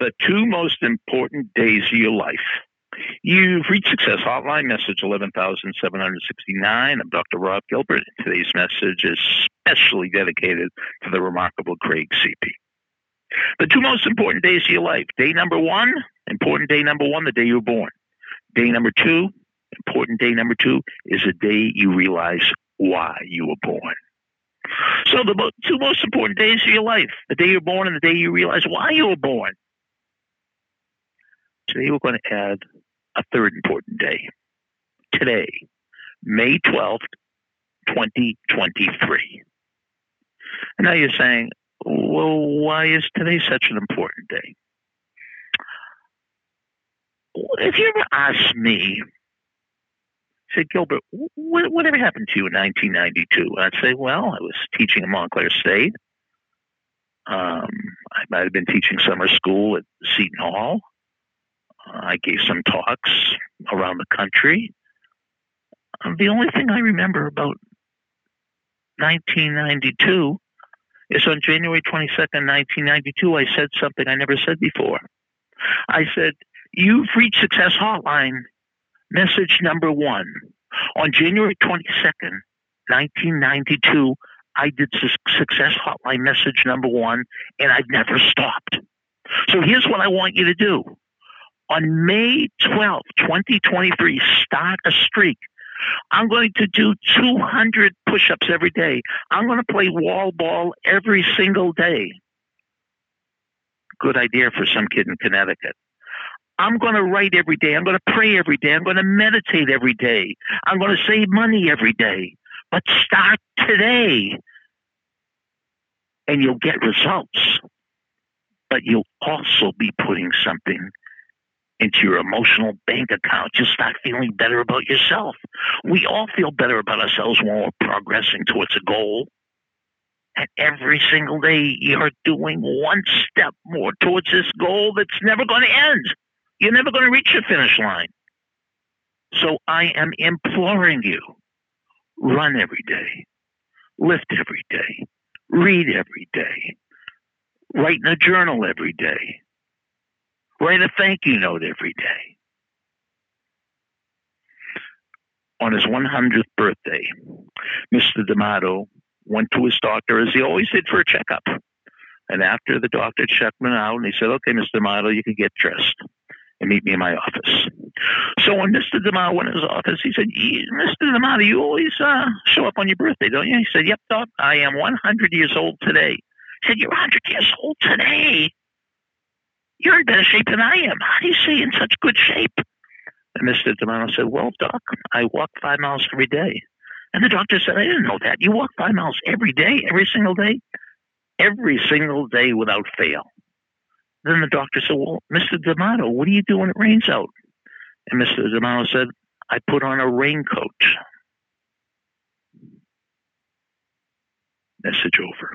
the two most important days of your life. You've reached Success Hotline, message 11769. I'm Dr. Rob Gilbert. Today's message is specially dedicated to the remarkable Craig CP. The two most important days of your life. Day number one, important day number one, the day you were born. Day number two, important day number two, is the day you realize why you were born. So the two most important days of your life, the day you're born and the day you realize why you were born. Today we're going to add a third important day. Today, May 12th, 2023. And now you're saying, well, why is today such an important day? If you ever ask me, say, Gilbert, what, whatever happened to you in 1992? I'd say, well, I was teaching at Montclair State. Um, I might have been teaching summer school at Seton Hall. I gave some talks around the country. Um, the only thing I remember about 1992 is on January 22nd, 1992, I said something I never said before. I said, You've reached Success Hotline, message number one. On January 22nd, 1992, I did Success Hotline message number one, and I've never stopped. So here's what I want you to do on May 12th, 2023, start a streak. I'm going to do 200 push ups every day. I'm going to play wall ball every single day. Good idea for some kid in Connecticut. I'm going to write every day. I'm going to pray every day. I'm going to meditate every day. I'm going to save money every day. But start today and you'll get results. But you'll also be putting something into your emotional bank account. Just start feeling better about yourself. We all feel better about ourselves when we're progressing towards a goal. And every single day, you're doing one step more towards this goal that's never going to end. You're never going to reach the finish line. So I am imploring you run every day, lift every day, read every day, write in a journal every day, Write a thank you note every day. On his 100th birthday, Mr. D'Amato went to his doctor, as he always did, for a checkup. And after the doctor checked him out, and he said, Okay, Mr. D'Amato, you can get dressed and meet me in my office. So when Mr. D'Amato went to his office, he said, Mr. D'Amato, you always uh, show up on your birthday, don't you? He said, Yep, Doc, I am 100 years old today. He said, You're 100 years old today? You're in better shape than I am. How do you stay in such good shape? And Mr. D'Amato said, Well, Doc, I walk five miles every day. And the doctor said, I didn't know that. You walk five miles every day, every single day? Every single day without fail. Then the doctor said, Well, Mr. D'Amato, what do you do when it rains out? And Mr. D'Amato said, I put on a raincoat. Message over.